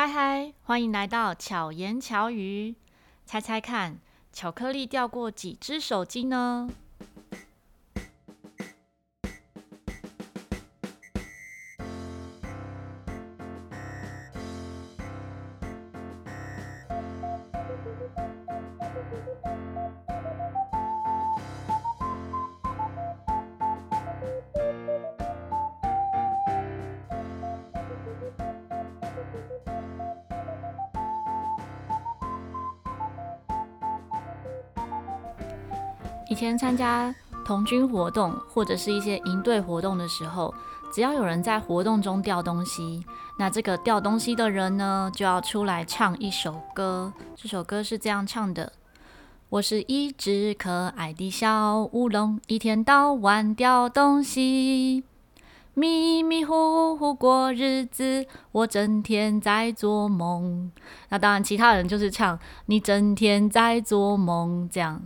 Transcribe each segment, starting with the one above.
嗨嗨，欢迎来到巧言巧语。猜猜看，巧克力掉过几只手机呢？参加童军活动或者是一些营队活动的时候，只要有人在活动中掉东西，那这个掉东西的人呢，就要出来唱一首歌。这首歌是这样唱的：我是一只可爱的小乌龙，一天到晚掉东西，迷迷糊糊过日子，我整天在做梦。那当然，其他人就是唱你整天在做梦这样。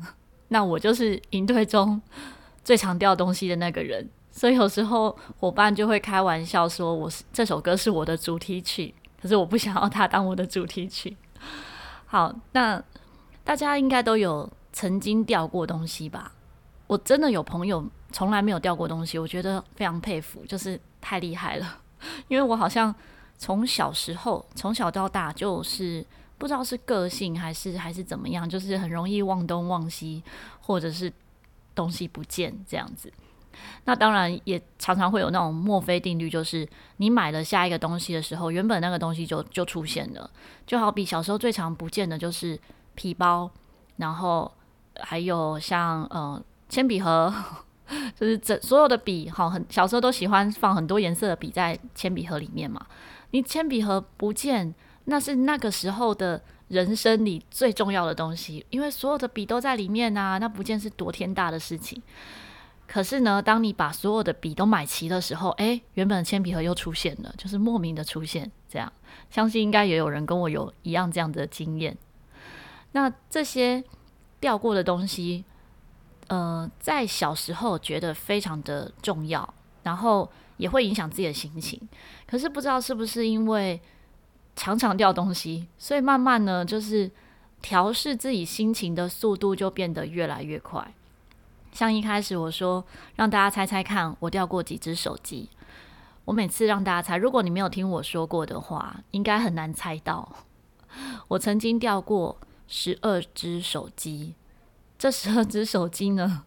那我就是营队中 最常掉东西的那个人，所以有时候伙伴就会开玩笑说，我是这首歌是我的主题曲，可是我不想要它当我的主题曲。好，那大家应该都有曾经掉过东西吧？我真的有朋友从来没有掉过东西，我觉得非常佩服，就是太厉害了。因为我好像从小时候从小到大就是。不知道是个性还是还是怎么样，就是很容易忘东忘西，或者是东西不见这样子。那当然也常常会有那种墨菲定律，就是你买了下一个东西的时候，原本那个东西就就出现了。就好比小时候最常不见的就是皮包，然后还有像呃铅笔盒，就是整所有的笔，好，很小时候都喜欢放很多颜色的笔在铅笔盒里面嘛。你铅笔盒不见。那是那个时候的人生里最重要的东西，因为所有的笔都在里面啊，那不见是多天大的事情。可是呢，当你把所有的笔都买齐的时候，诶，原本的铅笔盒又出现了，就是莫名的出现。这样，相信应该也有人跟我有一样这样的经验。那这些掉过的东西，呃，在小时候觉得非常的重要，然后也会影响自己的心情。可是不知道是不是因为。常常掉东西，所以慢慢呢，就是调试自己心情的速度就变得越来越快。像一开始我说让大家猜猜看，我掉过几只手机。我每次让大家猜，如果你没有听我说过的话，应该很难猜到。我曾经掉过十二只手机。这十二只手机呢，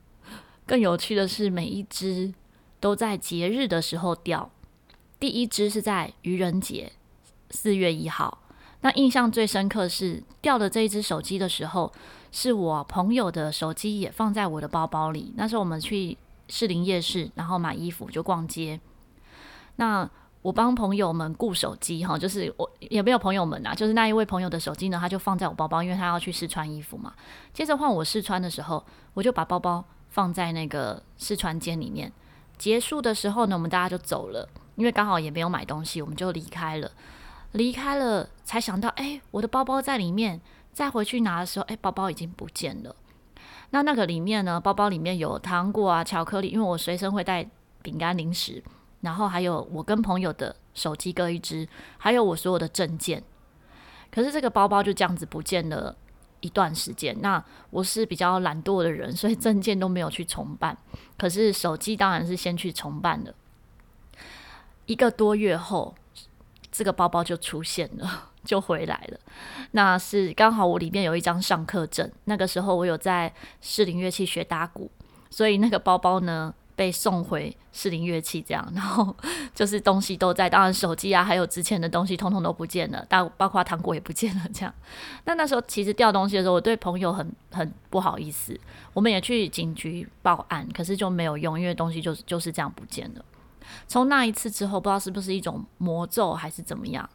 更有趣的是，每一只都在节日的时候掉。第一只是在愚人节。四月一号，那印象最深刻是掉的这一只手机的时候，是我朋友的手机也放在我的包包里。那时候我们去士林夜市，然后买衣服就逛街。那我帮朋友们顾手机哈，就是我也没有朋友们啊，就是那一位朋友的手机呢，他就放在我包包，因为他要去试穿衣服嘛。接着换我试穿的时候，我就把包包放在那个试穿间里面。结束的时候呢，我们大家就走了，因为刚好也没有买东西，我们就离开了。离开了，才想到，哎，我的包包在里面。再回去拿的时候，哎，包包已经不见了。那那个里面呢？包包里面有糖果啊、巧克力，因为我随身会带饼干、零食，然后还有我跟朋友的手机各一支，还有我所有的证件。可是这个包包就这样子不见了一段时间。那我是比较懒惰的人，所以证件都没有去重办。可是手机当然是先去重办了。一个多月后。这个包包就出现了，就回来了。那是刚好我里面有一张上课证，那个时候我有在士林乐器学打鼓，所以那个包包呢被送回士林乐器，这样，然后就是东西都在，当然手机啊，还有值钱的东西通通都不见了，大包括糖果也不见了，这样。那那时候其实掉东西的时候，我对朋友很很不好意思，我们也去警局报案，可是就没有用，因为东西就是就是这样不见了。从那一次之后，不知道是不是一种魔咒还是怎么样，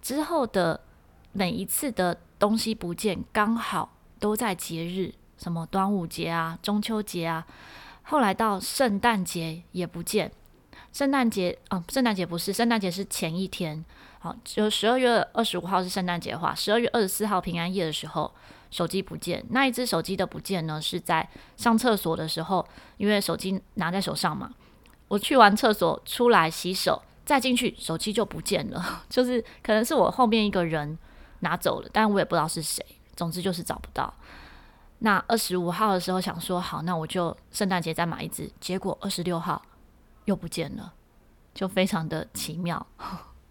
之后的每一次的东西不见，刚好都在节日，什么端午节啊、中秋节啊，后来到圣诞节也不见。圣诞节啊，圣诞节不是，圣诞节是前一天。好，就十二月二十五号是圣诞节的话，十二月二十四号平安夜的时候，手机不见。那一只手机的不见呢，是在上厕所的时候，因为手机拿在手上嘛。我去完厕所出来洗手，再进去，手机就不见了，就是可能是我后面一个人拿走了，但我也不知道是谁。总之就是找不到。那二十五号的时候想说好，那我就圣诞节再买一只，结果二十六号又不见了，就非常的奇妙。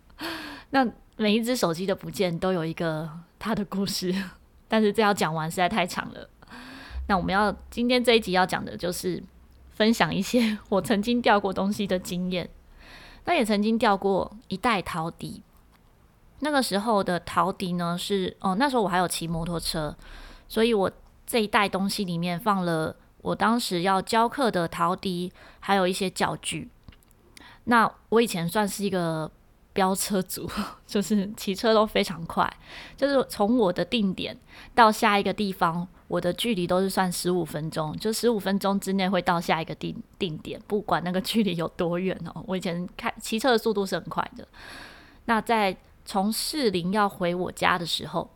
那每一只手机的不见都有一个它的故事，但是这要讲完实在太长了。那我们要今天这一集要讲的就是分享一些 我曾经掉过东西的经验。那也曾经掉过一袋陶笛，那个时候的陶笛呢是哦，那时候我还有骑摩托车，所以我这一袋东西里面放了我当时要教课的陶笛，还有一些教具。那我以前算是一个飙车族，就是骑车都非常快，就是从我的定点到下一个地方。我的距离都是算十五分钟，就十五分钟之内会到下一个定定点，不管那个距离有多远哦。我以前开骑车的速度是很快的。那在从士林要回我家的时候，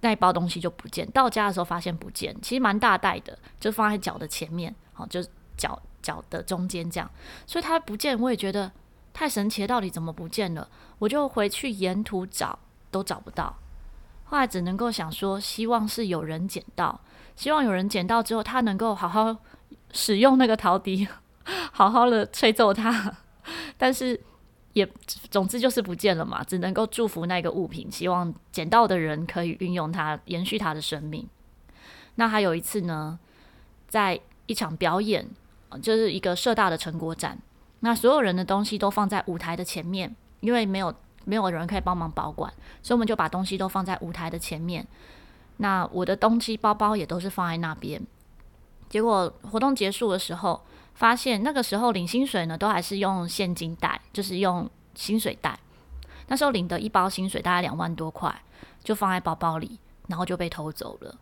那一包东西就不见。到家的时候发现不见，其实蛮大袋的，就放在脚的前面，好，就脚脚的中间这样。所以它不见，我也觉得太神奇了，到底怎么不见了？我就回去沿途找，都找不到。后来只能够想说，希望是有人捡到，希望有人捡到之后，他能够好好使用那个陶笛，好好的吹奏它。但是也总之就是不见了嘛，只能够祝福那个物品，希望捡到的人可以运用它，延续它的生命。那还有一次呢，在一场表演，就是一个社大的成果展，那所有人的东西都放在舞台的前面，因为没有。没有人可以帮忙保管，所以我们就把东西都放在舞台的前面。那我的东西包包也都是放在那边。结果活动结束的时候，发现那个时候领薪水呢，都还是用现金袋，就是用薪水袋。那时候领的一包薪水大概两万多块，就放在包包里，然后就被偷走了。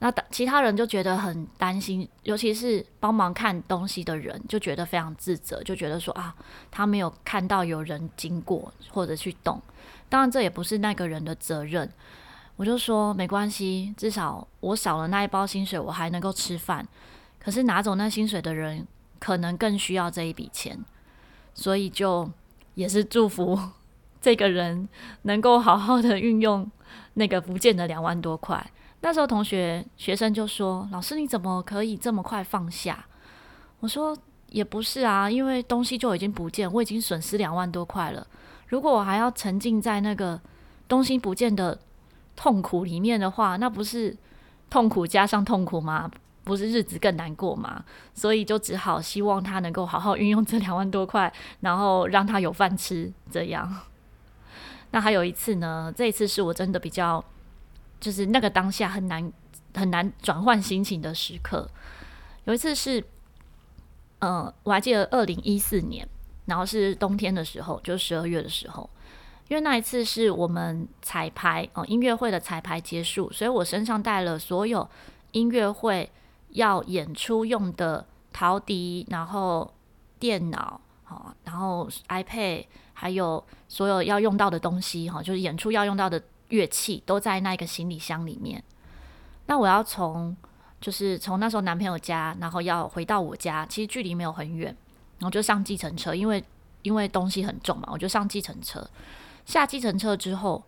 那其他人就觉得很担心，尤其是帮忙看东西的人就觉得非常自责，就觉得说啊，他没有看到有人经过或者去动。当然这也不是那个人的责任，我就说没关系，至少我少了那一包薪水，我还能够吃饭。可是拿走那薪水的人可能更需要这一笔钱，所以就也是祝福这个人能够好好的运用那个不见的两万多块。那时候同学学生就说：“老师，你怎么可以这么快放下？”我说：“也不是啊，因为东西就已经不见，我已经损失两万多块了。如果我还要沉浸在那个东西不见的痛苦里面的话，那不是痛苦加上痛苦吗？不是日子更难过吗？所以就只好希望他能够好好运用这两万多块，然后让他有饭吃。这样。那还有一次呢，这一次是我真的比较。”就是那个当下很难很难转换心情的时刻。有一次是，呃，我还记得二零一四年，然后是冬天的时候，就是十二月的时候，因为那一次是我们彩排哦、音乐会的彩排结束，所以我身上带了所有音乐会要演出用的陶笛，然后电脑，好，然后 iPad，还有所有要用到的东西，哈，就是演出要用到的。乐器都在那个行李箱里面。那我要从，就是从那时候男朋友家，然后要回到我家，其实距离没有很远，然后就上计程车，因为因为东西很重嘛，我就上计程车。下计程车之后，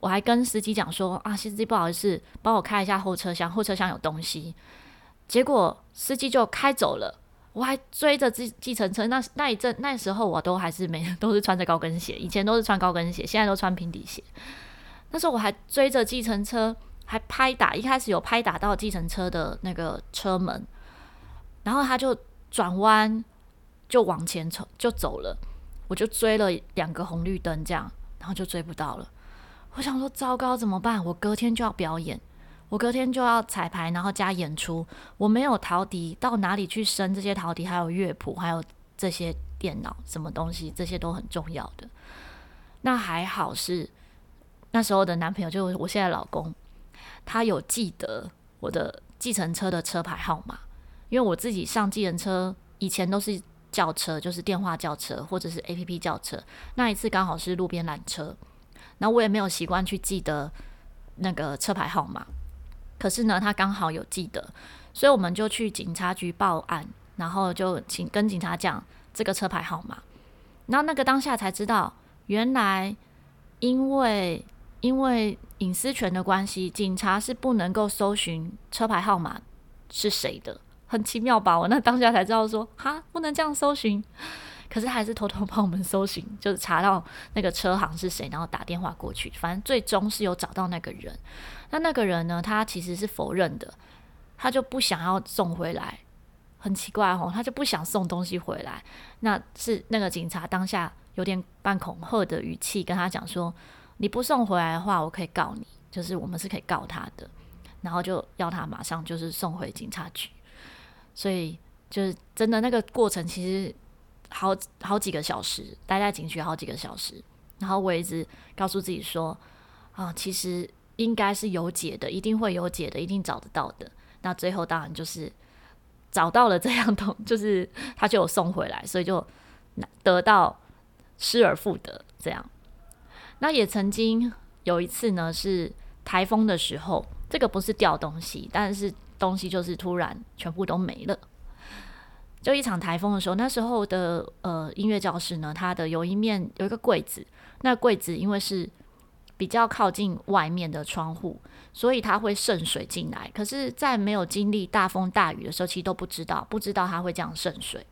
我还跟司机讲说：“啊，司机不好意思，帮我开一下后车厢，后车厢有东西。”结果司机就开走了，我还追着计计程车。那那一阵那时候我都还是没都是穿着高跟鞋，以前都是穿高跟鞋，现在都穿平底鞋。那时候我还追着计程车，还拍打，一开始有拍打到计程车的那个车门，然后他就转弯就往前走就走了，我就追了两个红绿灯这样，然后就追不到了。我想说糟糕怎么办？我隔天就要表演，我隔天就要彩排，然后加演出，我没有陶笛，到哪里去生这些陶笛？还有乐谱，还有这些电脑什么东西，这些都很重要的。那还好是。那时候的男朋友就是我现在老公，他有记得我的计程车的车牌号码，因为我自己上计程车以前都是叫车，就是电话叫车或者是 APP 叫车。那一次刚好是路边拦车，然后我也没有习惯去记得那个车牌号码，可是呢，他刚好有记得，所以我们就去警察局报案，然后就请跟警察讲这个车牌号码。然后那个当下才知道，原来因为因为隐私权的关系，警察是不能够搜寻车牌号码是谁的，很奇妙吧？我那当下才知道说，哈，不能这样搜寻。可是还是偷偷帮我们搜寻，就是查到那个车行是谁，然后打电话过去。反正最终是有找到那个人。那那个人呢，他其实是否认的，他就不想要送回来。很奇怪哦，他就不想送东西回来。那是那个警察当下有点半恐吓的语气跟他讲说：“你不送回来的话，我可以告你，就是我们是可以告他的。”然后就要他马上就是送回警察局。所以就是真的那个过程其实。好好几个小时，待在警局好几个小时，然后我一直告诉自己说：“啊，其实应该是有解的，一定会有解的，一定找得到的。”那最后当然就是找到了这样的，就是他就有送回来，所以就得到失而复得这样。那也曾经有一次呢，是台风的时候，这个不是掉东西，但是东西就是突然全部都没了。就一场台风的时候，那时候的呃音乐教室呢，它的有一面有一个柜子，那柜子因为是比较靠近外面的窗户，所以它会渗水进来。可是，在没有经历大风大雨的时候，其实都不知道，不知道它会这样渗水。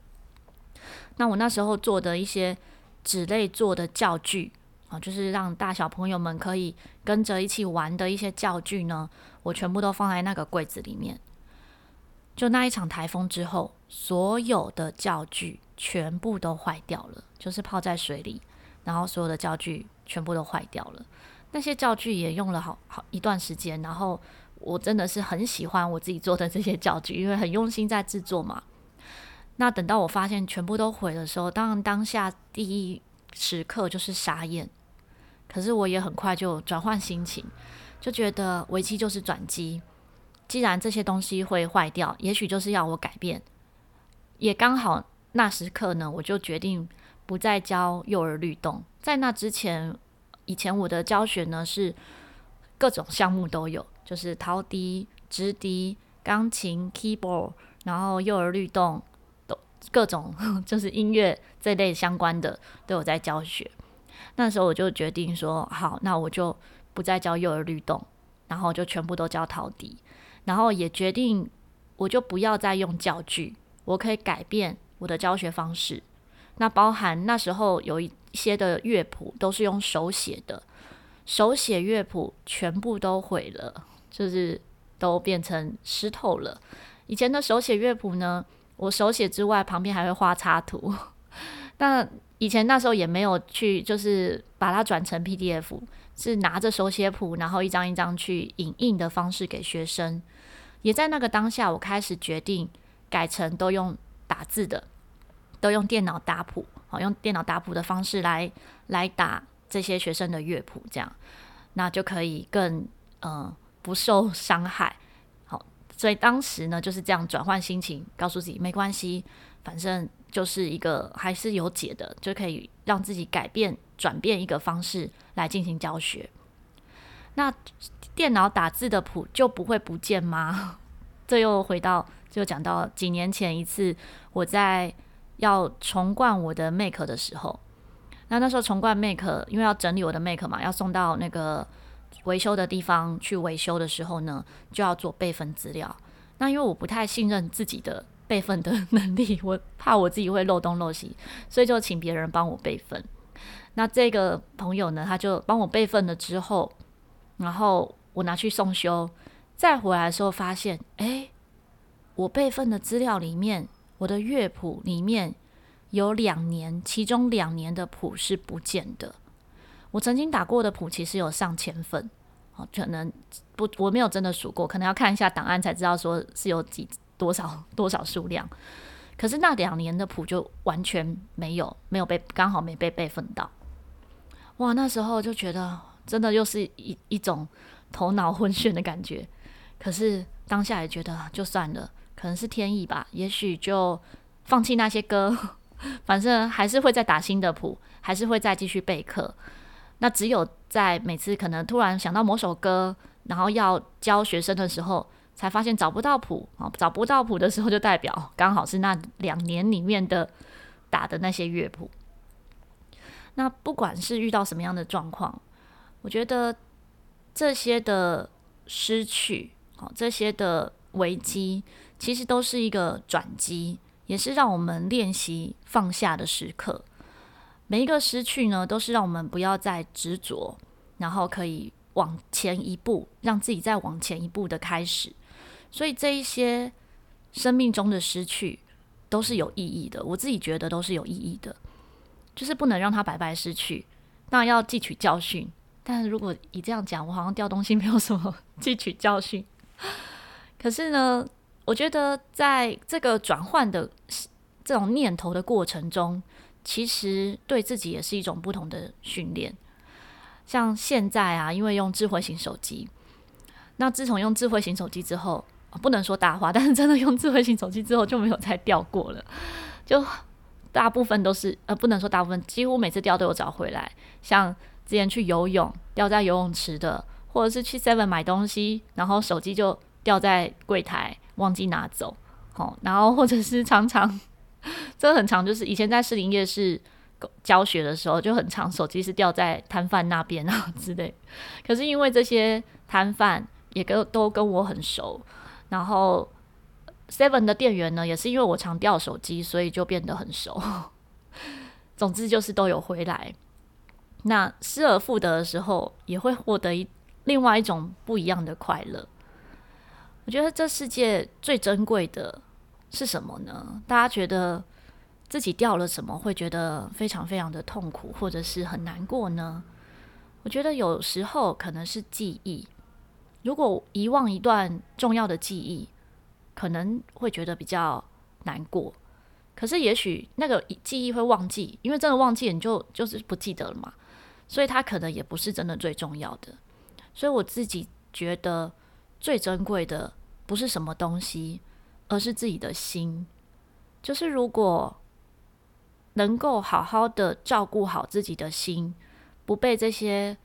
那我那时候做的一些纸类做的教具啊，就是让大小朋友们可以跟着一起玩的一些教具呢，我全部都放在那个柜子里面。就那一场台风之后，所有的教具全部都坏掉了，就是泡在水里，然后所有的教具全部都坏掉了。那些教具也用了好好一段时间，然后我真的是很喜欢我自己做的这些教具，因为很用心在制作嘛。那等到我发现全部都毁的时候，当然当下第一时刻就是傻眼，可是我也很快就转换心情，就觉得危机就是转机。既然这些东西会坏掉，也许就是要我改变。也刚好那时刻呢，我就决定不再教幼儿律动。在那之前，以前我的教学呢是各种项目都有，就是陶笛、直笛、钢琴、keyboard，然后幼儿律动各种 就是音乐这类相关的都有在教学。那时候我就决定说，好，那我就不再教幼儿律动，然后就全部都教陶笛。然后也决定，我就不要再用教具，我可以改变我的教学方式。那包含那时候有一些的乐谱都是用手写的，手写乐谱全部都毁了，就是都变成湿透了。以前的手写乐谱呢，我手写之外，旁边还会画插图。那以前那时候也没有去，就是把它转成 PDF，是拿着手写谱，然后一张一张去影印的方式给学生。也在那个当下，我开始决定改成都用打字的，都用电脑打谱，好，用电脑打谱的方式来来打这些学生的乐谱，这样那就可以更嗯、呃、不受伤害。所以当时呢就是这样转换心情，告诉自己没关系，反正就是一个还是有解的，就可以让自己改变转变一个方式来进行教学。那电脑打字的谱就不会不见吗？这又回到，就讲到几年前一次，我在要重灌我的 Make 的时候，那那时候重灌 Make，因为要整理我的 Make 嘛，要送到那个维修的地方去维修的时候呢，就要做备份资料。那因为我不太信任自己的备份的能力，我怕我自己会漏东漏西，所以就请别人帮我备份。那这个朋友呢，他就帮我备份了之后。然后我拿去送修，再回来的时候发现，哎，我备份的资料里面，我的乐谱里面有两年，其中两年的谱是不见的。我曾经打过的谱其实有上千份，哦，可能不，我没有真的数过，可能要看一下档案才知道说是有几多少多少数量。可是那两年的谱就完全没有，没有被刚好没被备份到。哇，那时候就觉得。真的又是一一种头脑昏眩的感觉，可是当下也觉得就算了，可能是天意吧。也许就放弃那些歌，反正还是会再打新的谱，还是会再继续备课。那只有在每次可能突然想到某首歌，然后要教学生的时候，才发现找不到谱啊，找不到谱的时候，就代表刚好是那两年里面的打的那些乐谱。那不管是遇到什么样的状况，我觉得这些的失去，好，这些的危机，其实都是一个转机，也是让我们练习放下的时刻。每一个失去呢，都是让我们不要再执着，然后可以往前一步，让自己再往前一步的开始。所以这一些生命中的失去都是有意义的，我自己觉得都是有意义的。就是不能让它白白失去，那要汲取教训。但如果你这样讲，我好像掉东西没有什么汲取教训。可是呢，我觉得在这个转换的这种念头的过程中，其实对自己也是一种不同的训练。像现在啊，因为用智慧型手机，那自从用智慧型手机之后，不能说大话，但是真的用智慧型手机之后就没有再掉过了，就。大部分都是呃，不能说大部分，几乎每次掉都有找回来。像之前去游泳掉在游泳池的，或者是去 Seven 买东西，然后手机就掉在柜台，忘记拿走。好，然后或者是常常，真的很长，就是以前在士林夜市教学的时候就很常，手机是掉在摊贩那边啊之类。可是因为这些摊贩也跟都跟我很熟，然后。Seven 的店员呢，也是因为我常掉手机，所以就变得很熟。总之就是都有回来。那失而复得的时候，也会获得一另外一种不一样的快乐。我觉得这世界最珍贵的是什么呢？大家觉得自己掉了什么，会觉得非常非常的痛苦，或者是很难过呢？我觉得有时候可能是记忆。如果遗忘一段重要的记忆，可能会觉得比较难过，可是也许那个记忆会忘记，因为真的忘记，你就就是不记得了嘛，所以它可能也不是真的最重要的。所以我自己觉得最珍贵的不是什么东西，而是自己的心。就是如果能够好好的照顾好自己的心，不被这些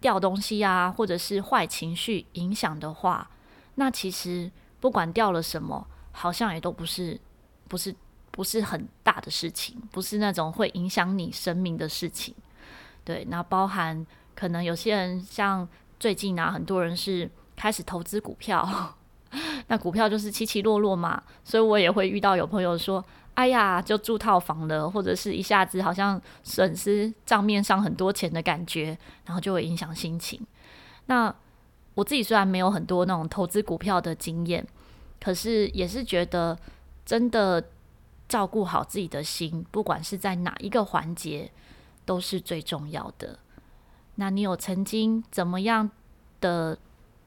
掉东西啊，或者是坏情绪影响的话，那其实。不管掉了什么，好像也都不是，不是，不是很大的事情，不是那种会影响你生命的事情。对，那包含可能有些人像最近啊，很多人是开始投资股票，那股票就是起起落落嘛，所以我也会遇到有朋友说：“哎呀，就住套房了，或者是一下子好像损失账面上很多钱的感觉，然后就会影响心情。”那我自己虽然没有很多那种投资股票的经验，可是也是觉得真的照顾好自己的心，不管是在哪一个环节，都是最重要的。那你有曾经怎么样的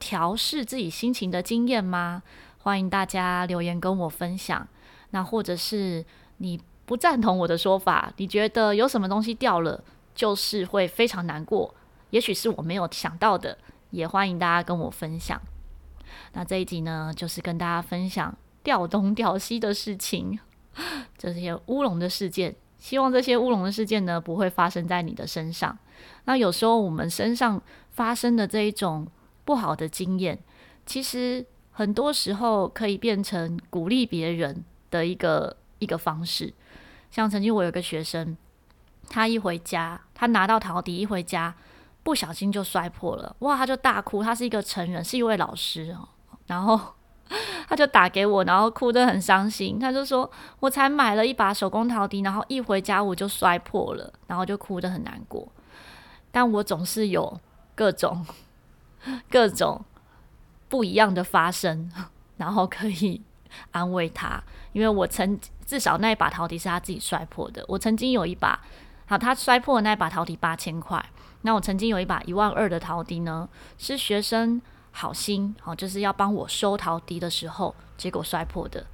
调试自己心情的经验吗？欢迎大家留言跟我分享。那或者是你不赞同我的说法，你觉得有什么东西掉了，就是会非常难过？也许是我没有想到的。也欢迎大家跟我分享。那这一集呢，就是跟大家分享掉东掉西的事情，这些乌龙的事件。希望这些乌龙的事件呢，不会发生在你的身上。那有时候我们身上发生的这一种不好的经验，其实很多时候可以变成鼓励别人的一个一个方式。像曾经我有个学生，他一回家，他拿到陶笛一回家。不小心就摔破了，哇！他就大哭。他是一个成人，是一位老师哦。然后 他就打给我，然后哭得很伤心。他就说：“我才买了一把手工陶笛，然后一回家我就摔破了，然后就哭得很难过。”但我总是有各种 各种不一样的发生，然后可以安慰他，因为我曾至少那一把陶笛是他自己摔破的。我曾经有一把，好，他摔破的那一把陶笛八千块。那我曾经有一把一万二的陶笛呢，是学生好心，好就是要帮我收陶笛的时候，结果摔破的。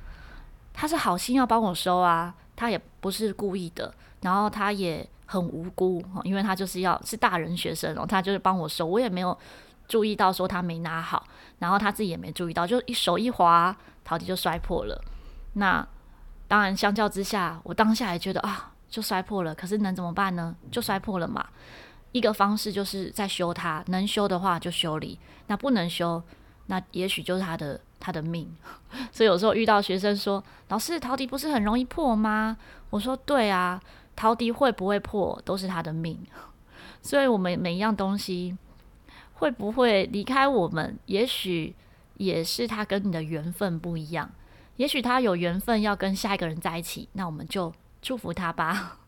他是好心要帮我收啊，他也不是故意的，然后他也很无辜，因为他就是要是大人学生哦，他就是帮我收，我也没有注意到说他没拿好，然后他自己也没注意到，就一手一滑，陶笛就摔破了。那当然相较之下，我当下也觉得啊，就摔破了，可是能怎么办呢？就摔破了嘛。一个方式就是在修它，能修的话就修理，那不能修，那也许就是他的他的命。所以有时候遇到学生说：“老师，陶笛不是很容易破吗？”我说：“对啊，陶笛会不会破都是他的命，所以我们每一样东西会不会离开我们，也许也是他跟你的缘分不一样，也许他有缘分要跟下一个人在一起，那我们就祝福他吧。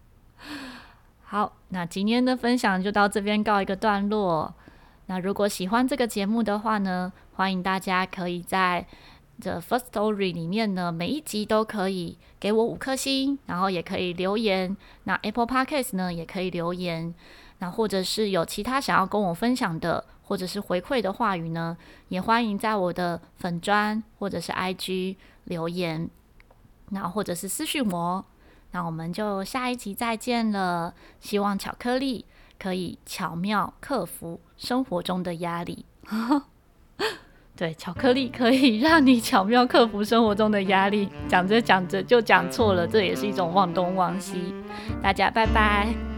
好，那今天的分享就到这边告一个段落。那如果喜欢这个节目的话呢，欢迎大家可以在这 First Story 里面呢，每一集都可以给我五颗星，然后也可以留言。那 Apple Podcast 呢，也可以留言。那或者是有其他想要跟我分享的，或者是回馈的话语呢，也欢迎在我的粉砖或者是 IG 留言，那或者是私讯我。那我们就下一集再见了。希望巧克力可以巧妙克服生活中的压力。对，巧克力可以让你巧妙克服生活中的压力。讲着讲着就讲错了，这也是一种忘东忘西。大家拜拜。